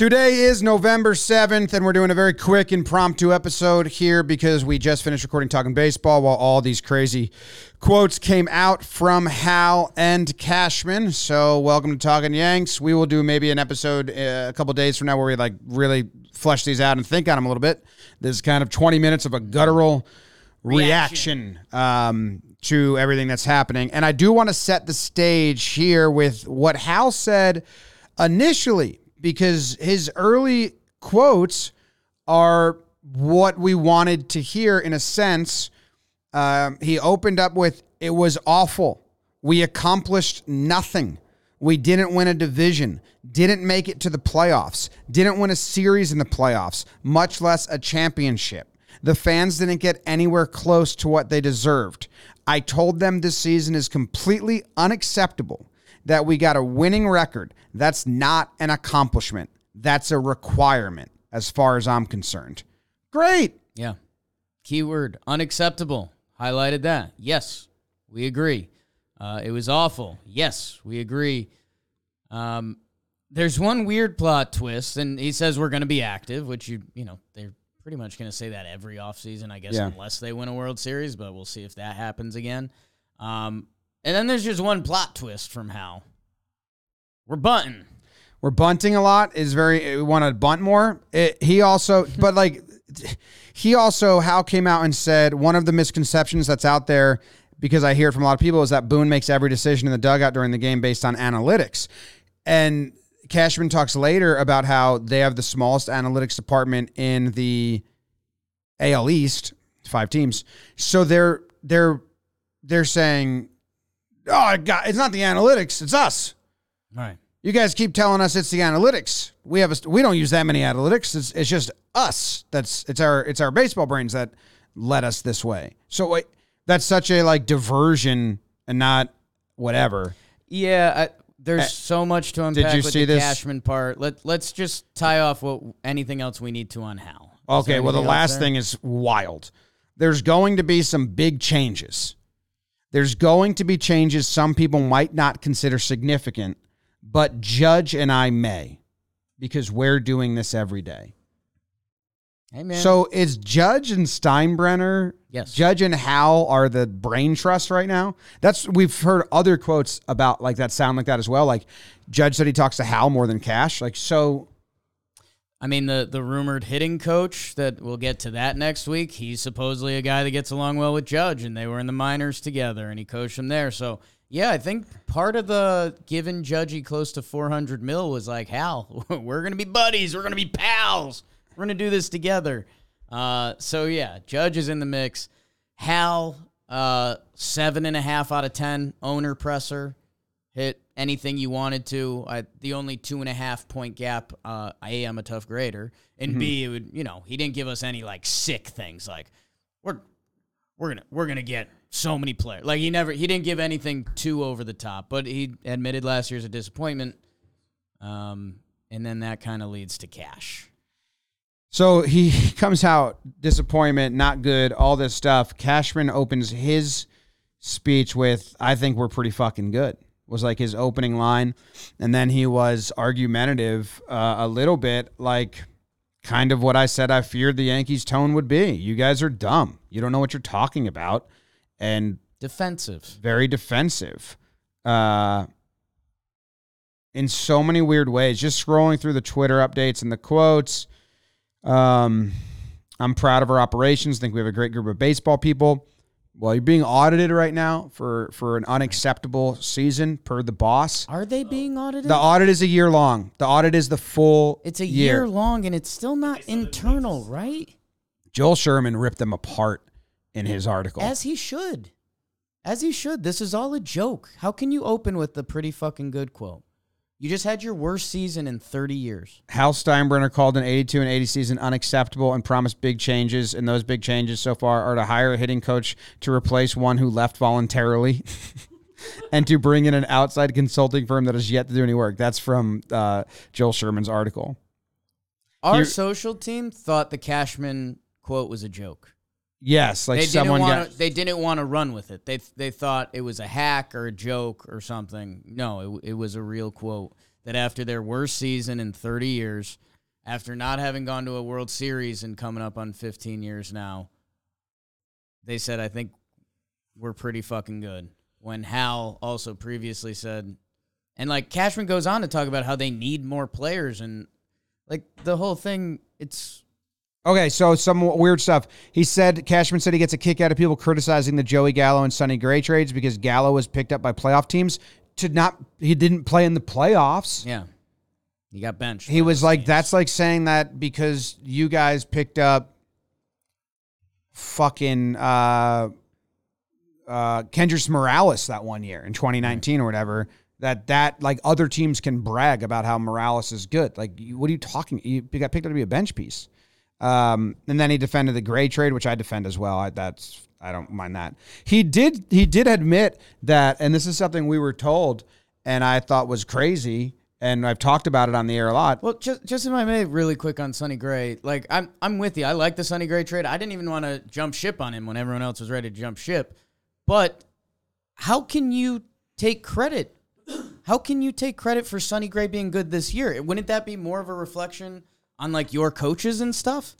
Today is November 7th, and we're doing a very quick impromptu episode here because we just finished recording Talking Baseball while all these crazy quotes came out from Hal and Cashman. So, welcome to Talking Yanks. We will do maybe an episode uh, a couple days from now where we like really flesh these out and think on them a little bit. This is kind of 20 minutes of a guttural reaction, um, to everything that's happening. And I do want to set the stage here with what Hal said initially because his early quotes are what we wanted to hear in a sense. Um, he opened up with, It was awful. We accomplished nothing. We didn't win a division, didn't make it to the playoffs, didn't win a series in the playoffs, much less a championship. The fans didn't get anywhere close to what they deserved. I told them this season is completely unacceptable that we got a winning record. That's not an accomplishment. That's a requirement as far as I'm concerned. Great. Yeah. Keyword unacceptable. Highlighted that. Yes, we agree. Uh, it was awful. Yes, we agree. Um, there's one weird plot twist, and he says we're going to be active, which you you know they're pretty much going to say that every offseason, I guess, Yeah. unless they win a World Series, but we'll see if that happens again. Um, and then there's just one plot twist from Hal. We're bunting. We're bunting a lot. Is very uh, we want to bunt more. It, he also, but like, he also Hal came out and said one of the misconceptions that's out there because I hear it from a lot of people is that Boone makes every decision in the dugout during the game based on analytics, and Cashman talks later about how they have the smallest analytics department in the AL East, five teams. So they're they're they're saying, oh, God, it's not the analytics, it's us. Right. You guys keep telling us it's the analytics. We have a, we don't use that many analytics. It's, it's just us. That's it's our it's our baseball brains that led us this way. So wait, that's such a like diversion and not whatever. Yeah, I, there's eh, so much to unpack you with see the this? Cashman part. Let Let's just tie off what anything else we need to on Hal. Is Okay, well the last there? thing is wild. There's going to be some big changes. There's going to be changes some people might not consider significant, but Judge and I may because we're doing this every day. Amen. So is Judge and Steinbrenner? Yes. Judge and Hal are the brain trust right now. That's we've heard other quotes about like that sound like that as well. Like Judge said he talks to Hal more than Cash. Like so. I mean, the the rumored hitting coach that we'll get to that next week. He's supposedly a guy that gets along well with Judge, and they were in the minors together, and he coached him there. So yeah, I think part of the giving Judgy close to 400 mil was like, Hal, we're gonna be buddies, we're gonna be pals, we're gonna do this together. Uh, so yeah, Judge is in the mix. Hal, uh, seven and a half out of ten owner presser hit anything you wanted to. I, the only two and a half point gap. Uh, a, I'm a tough grader, and B, it would you know he didn't give us any like sick things like we're we're gonna we're gonna get so many players. Like he never he didn't give anything too over the top, but he admitted last year's a disappointment. Um, and then that kind of leads to cash. So he comes out disappointment, not good, all this stuff. Cashman opens his speech with, "I think we're pretty fucking good." Was like his opening line, and then he was argumentative uh, a little bit, like kind of what I said I feared the Yankees' tone would be. You guys are dumb. You don't know what you're talking about, and Defensive. very defensive. Uh, in so many weird ways. Just scrolling through the Twitter updates and the quotes. Um, I'm proud of our operations. think we have a great group of baseball people. Well, you're being audited right now for for an unacceptable season per the boss. Are they being audited? The audit is a year long. The audit is the full. it's a year long, and it's still not internal, right? Joel Sherman ripped them apart in his article. As he should. As he should. This is all a joke. How can you open with the pretty fucking good quote? You just had your worst season in 30 years. Hal Steinbrenner called an 82 and 80 season unacceptable and promised big changes. And those big changes so far are to hire a hitting coach to replace one who left voluntarily and to bring in an outside consulting firm that has yet to do any work. That's from uh, Joel Sherman's article. Our Here- social team thought the Cashman quote was a joke. Yes, like they someone didn't got. want to, they didn't want to run with it. They they thought it was a hack or a joke or something. No, it, it was a real quote that after their worst season in 30 years, after not having gone to a World Series and coming up on 15 years now, they said, I think we're pretty fucking good. When Hal also previously said, and like Cashman goes on to talk about how they need more players and like the whole thing, it's Okay, so some weird stuff. He said Cashman said he gets a kick out of people criticizing the Joey Gallo and Sonny Gray trades because Gallo was picked up by playoff teams to not he didn't play in the playoffs. yeah. He got benched. He was like teams. that's like saying that because you guys picked up fucking uh uh Kendrys Morales that one year in 2019 or whatever that that like other teams can brag about how Morales is good. Like what are you talking you got picked up to be a bench piece. Um, and then he defended the Gray trade, which I defend as well. I, that's I don't mind that. He did he did admit that, and this is something we were told, and I thought was crazy, and I've talked about it on the air a lot. Well, just just if I may, really quick on Sonny Gray, like I'm I'm with you. I like the Sonny Gray trade. I didn't even want to jump ship on him when everyone else was ready to jump ship. But how can you take credit? How can you take credit for Sonny Gray being good this year? Wouldn't that be more of a reflection on like your coaches and stuff?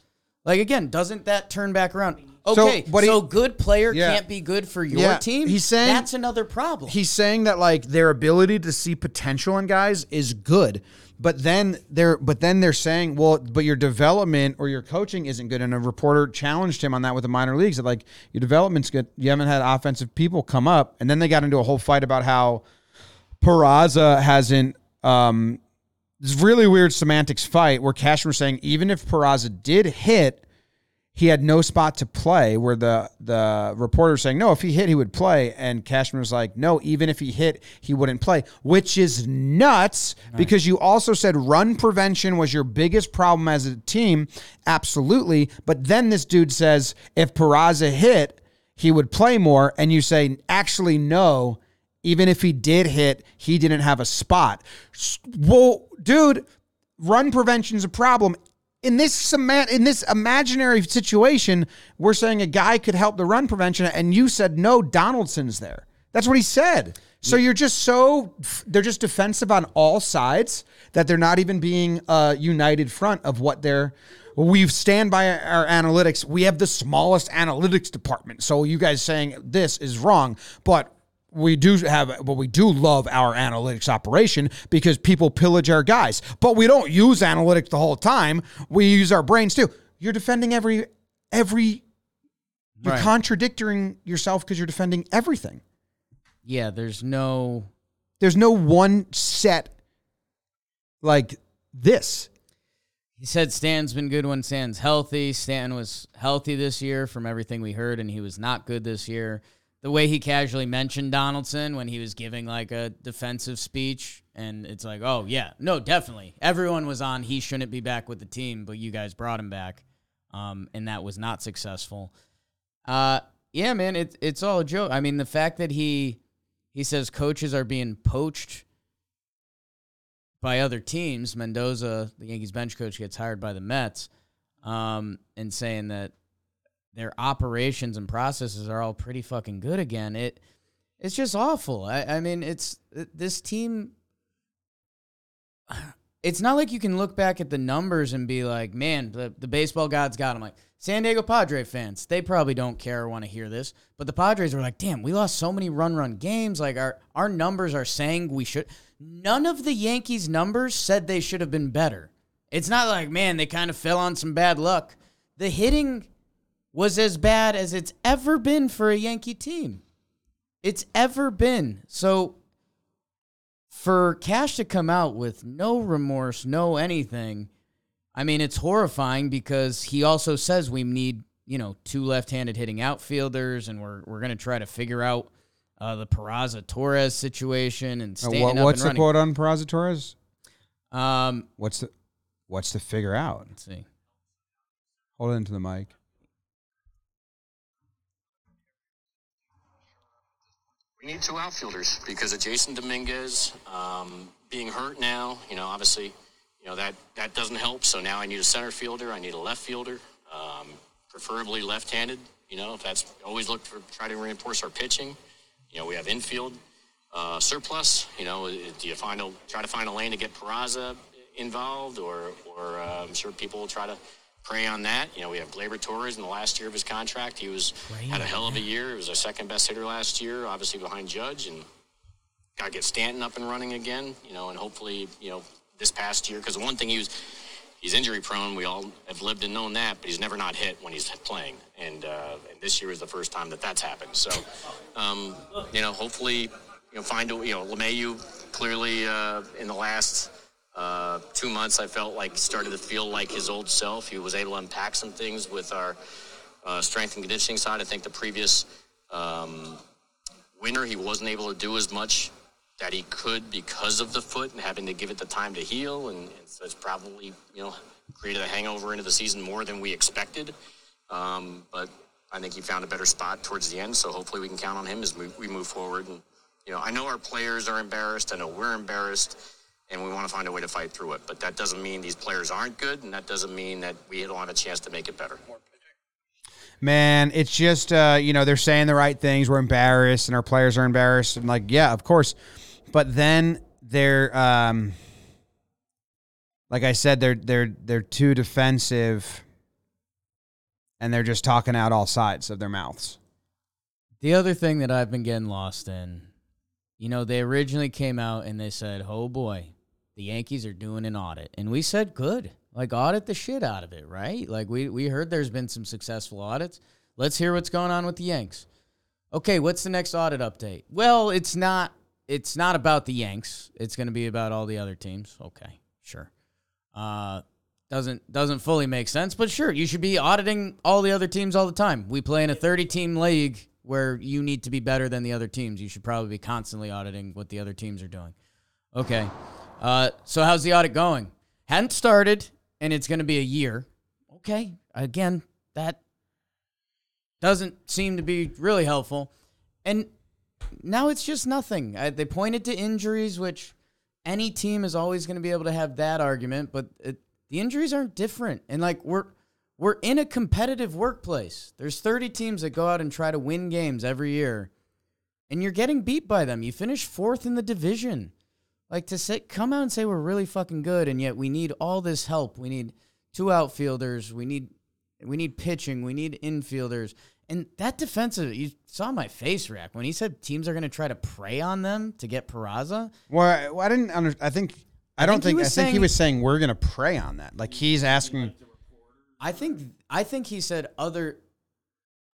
Like again, doesn't that turn back around? Okay, so, but he- good player Yeah. can't be good for your Yeah, team. he's saying- that's another problem. He's saying that like their ability to see potential in guys is good, but then they're but then they're saying, well, but your development or your coaching isn't good. And a reporter challenged him on that with the minor leagues that like your development's good. You haven't had offensive people come up, and then they got into a whole fight about how Peraza hasn't. Um, this really weird semantics fight where Cashman was saying even if Peraza did hit, he had no spot to play. Where the the reporter was saying no, if he hit, he would play, and Cashman was like, no, even if he hit, he wouldn't play, which is nuts because you also said run prevention was your biggest problem as a team, absolutely. But then this dude says if Peraza hit, he would play more, and you say actually no. Even if he did hit, he didn't have a spot. Well, dude, run prevention is a problem. In this in this imaginary situation, we're saying a guy could help the run prevention, and you said no, Donaldson's there. That's what he said. So you're just so they're just defensive on all sides that they're not even being a united front of what they're. We stand by our analytics. We have the smallest analytics department. So you guys saying this is wrong, but we do have but we do love our analytics operation because people pillage our guys but we don't use analytics the whole time we use our brains too you're defending every every you're Right. contradicting yourself because you're defending everything yeah, there's no there's no one set like this He said Stan's been good when Stan's healthy. Stan was healthy this year from everything we heard, and he was not good this year. The way he casually mentioned Donaldson when he was giving like a defensive speech, and it's like, oh, yeah, no, definitely. Everyone was on, he shouldn't be back with the team, but you guys brought him back, um, and that was not successful. Uh, yeah, man, it, it's all a joke. I mean, the fact that he he says coaches are being poached by other teams. Mendoza, the Yankees bench coach, gets hired by the Mets, um, and saying that their operations and processes are all pretty fucking good again. It it's just awful. I, I mean, it's this team. It's not like you can look back at the numbers and be like, man, the, the baseball gods got them. Like San Diego Padre fans, they probably don't care or want to hear this, but the Padres were like, damn, we lost so many run run games. Like our our numbers are saying we should. None of the Yankees numbers said they should have been better. It's not like, man, they kind of fell on some bad luck. The hitting was as bad as it's ever been for a Yankee team. It's ever been. So for Cash to come out with no remorse, no anything, I mean, it's horrifying because he also says we need, you know, two left-handed hitting outfielders, and we're we're gonna try to figure out uh, the Peraza Torres situation and Uh, what- up what's the quote on Peraza Torres Um, what's the what's to figure out let's see. hold it into the mic We need two outfielders because of Jasson Dominguez um, being hurt now. You know, obviously, you know that that doesn't help. So now I need a center fielder. I need a left fielder, um, preferably left-handed. You know, if that's always look for try to reinforce our pitching. You know, we have infield. uh, surplus? You know, do you find a try to find a lane to get Peraza involved, or or uh, I'm sure people will try to prey on that. You know, we have Gleyber Torres in the last year of his contract. He was had a hell of a year. He was our second best hitter last year, obviously behind Judge, and got to get Stanton up and running again. You know, and hopefully, you know, this past year because one thing he was he's injury prone. We all have lived and known that, but he's never not hit when he's playing. And, uh, and this year is the first time that that's happened. So, um, you know, hopefully, you know, find a, you know, LeMahieu clearly uh, in the last uh, two months, I felt like started to feel like his old self. He was able to unpack some things with our uh, strength and conditioning side. I think the previous um, winter, he wasn't able to do as much that he could because of the foot and having to give it the time to heal. And, and so it's probably, you know, created a hangover into the season more than we expected. Um, but I think he found a better spot towards the end. So hopefully we can count on him as we, we move forward. And, you know, I know our players are embarrassed. I know we're embarrassed and we want to find a way to fight through it. But that doesn't mean these players aren't good, and that doesn't mean that we don't have a chance to make it better. Man, it's just uh, you know they're saying the right things. We're embarrassed, and our players are embarrassed, and like yeah, of course. But then they're um, like I said, they're they're they're too defensive, and they're just talking out all sides of their mouths. The other thing that I've been getting lost in, you know, they originally came out and they said, "Oh boy, the Yankees are doing an audit," and we said, "Good, like audit the shit out of it, right?" Like we we heard there's been some successful audits. Let's hear what's going on with the Yanks. Okay, what's the next audit update? Well, it's not it's not about the Yanks. It's going to be about all the other teams. Okay, sure. Uh, doesn't doesn't fully make sense, but sure, you should be auditing all the other teams all the time. We play in a 30 team league where you need to be better than the other teams. You should probably be constantly auditing what the other teams are doing. Okay. Uh, so how's the audit going? Hadn't started, and it's going to be a year. Okay. Again, that doesn't seem to be really helpful. And now it's just nothing. I, they pointed to injuries, which any team is always going to be able to have that argument, but it, the injuries aren't different. And like we're we're in a competitive workplace. There's 30 teams that go out and try to win games every year, and you're getting beat by them. You finish fourth in the division. Like to say, come out and say we're really fucking good, and yet we need all this help. We need two outfielders. We need we need pitching. We need infielders. And that defensive, you saw my face react when he said teams are going to try to prey on them to get Peraza. Well, I didn't under, I think I, don't think, think I think saying, he was saying we're going to prey on that. Like he's asking. I think I think he said other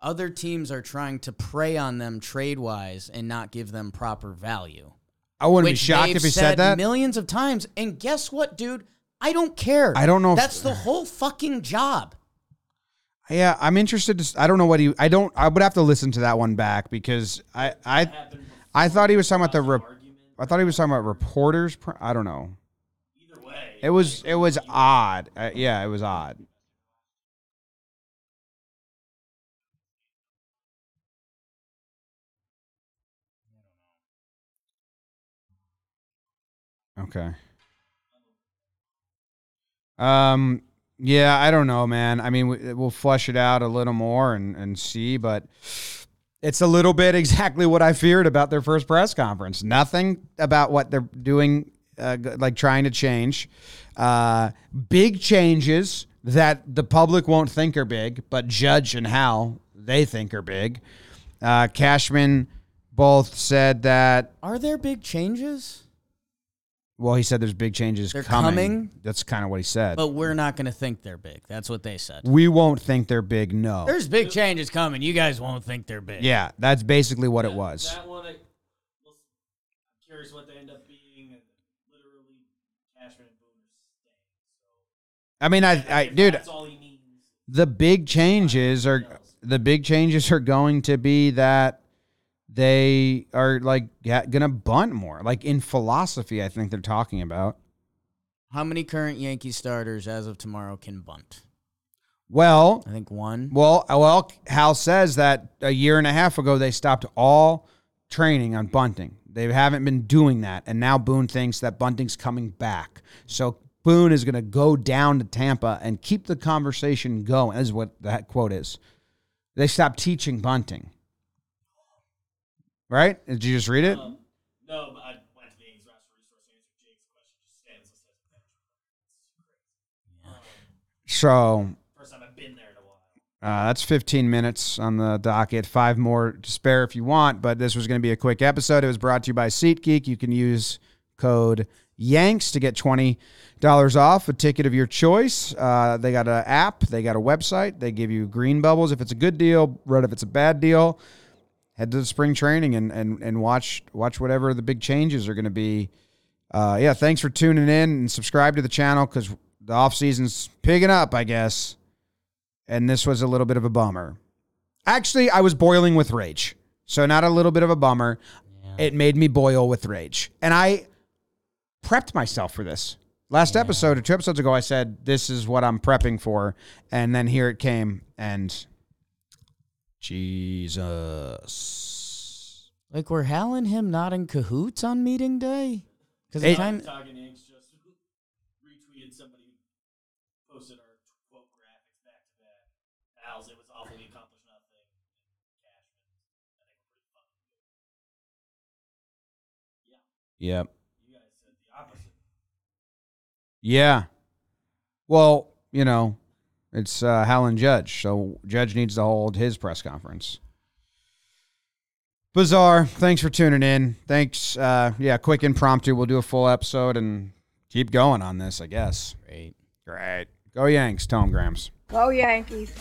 other teams are trying to prey on them trade wise and not give them proper value. I wouldn't be shocked if he said, said that millions of times. And guess what, dude? I don't care. I don't know. That's if, the whole fucking job. Yeah, I'm interested to. I don't know what he. I don't. I would have to listen to that one back because I. I. I thought he was talking about the. Re, I thought he was talking about reporters. I don't know. Either way, it was. It was odd. Uh, yeah, it was odd. Okay. Um, yeah, I don't know, man. I mean, we'll flesh it out a little more and, and see, but it's a little bit exactly what I feared about their first press conference. Nothing about what they're doing, uh, like trying to change. Uh, big changes that the public won't think are big, but Judge and Hal, they think are big. Uh, Cashman both said that. Are there big changes? Well, he said there's big changes they're coming. coming. That's kind of what he said. But we're not going to think they're big. That's what they said. We won't think they're big. No. There's big changes coming. You guys won't think they're big. Yeah, that's basically what that, it was. That one, I, am curious what they end up being. And literally, Cashman and Boone are staying. I mean, I, I, dude, that's all he means. The big changes are the big changes are going to be that they are like gonna bunt more. Like in philosophy, I think they're talking about. How many current Yankee starters as of tomorrow can bunt? Well, I think one. Well, well, Hal says that a year and a half ago they stopped all training on bunting. They haven't been doing that, and now Boone thinks that bunting's coming back. So Boone is going to go down to Tampa and keep the conversation going. Is what that quote is. They stopped teaching bunting right? Did you just read it? Um, No, but I went to the roster resource to answer Jake's question. Just stands as a bench. It's crazy. So first time I've been there in a while. Uh, that's 15 minutes on the docket. Five more to spare if you want, but this was going to be a quick episode. It was brought to you by SeatGeek. You can use code Yanks to get $20 off a ticket of your choice. Uh, they got an app, they got a website. They give you green bubbles if it's a good deal, red if it's a bad deal. Head to the spring training and, and, and watch watch whatever the big changes are going to be. Uh, yeah, thanks for tuning in and subscribe to the channel because the off season's picking up, I guess and this was a little bit of a bummer. Actually, I was boiling with rage. So not a little bit of a bummer. It made me boil with rage. And I prepped myself for this. Last episode or two episodes ago, I said, This is what I'm prepping for. And then here it came. And Jesus. Like, were Hal and him not in cahoots on meeting day? Because It- kind Talking Yanks just retweeted somebody who posted our quote graphics back to back. Hal's, it was awful. We accomplished nothing. And Cashman, I think we're pretty fucking good. Yeah, Yep. you guys said the opposite. Yeah. Well, you know, it's uh, Hal Judge. So Judge needs to hold his press conference. Bizarre. Thanks for tuning in. Thanks. Uh, yeah, quick impromptu. We'll do a full episode and keep going on this, I guess. Great. Great. Go Yanks, Tom Grams. Go Yankees.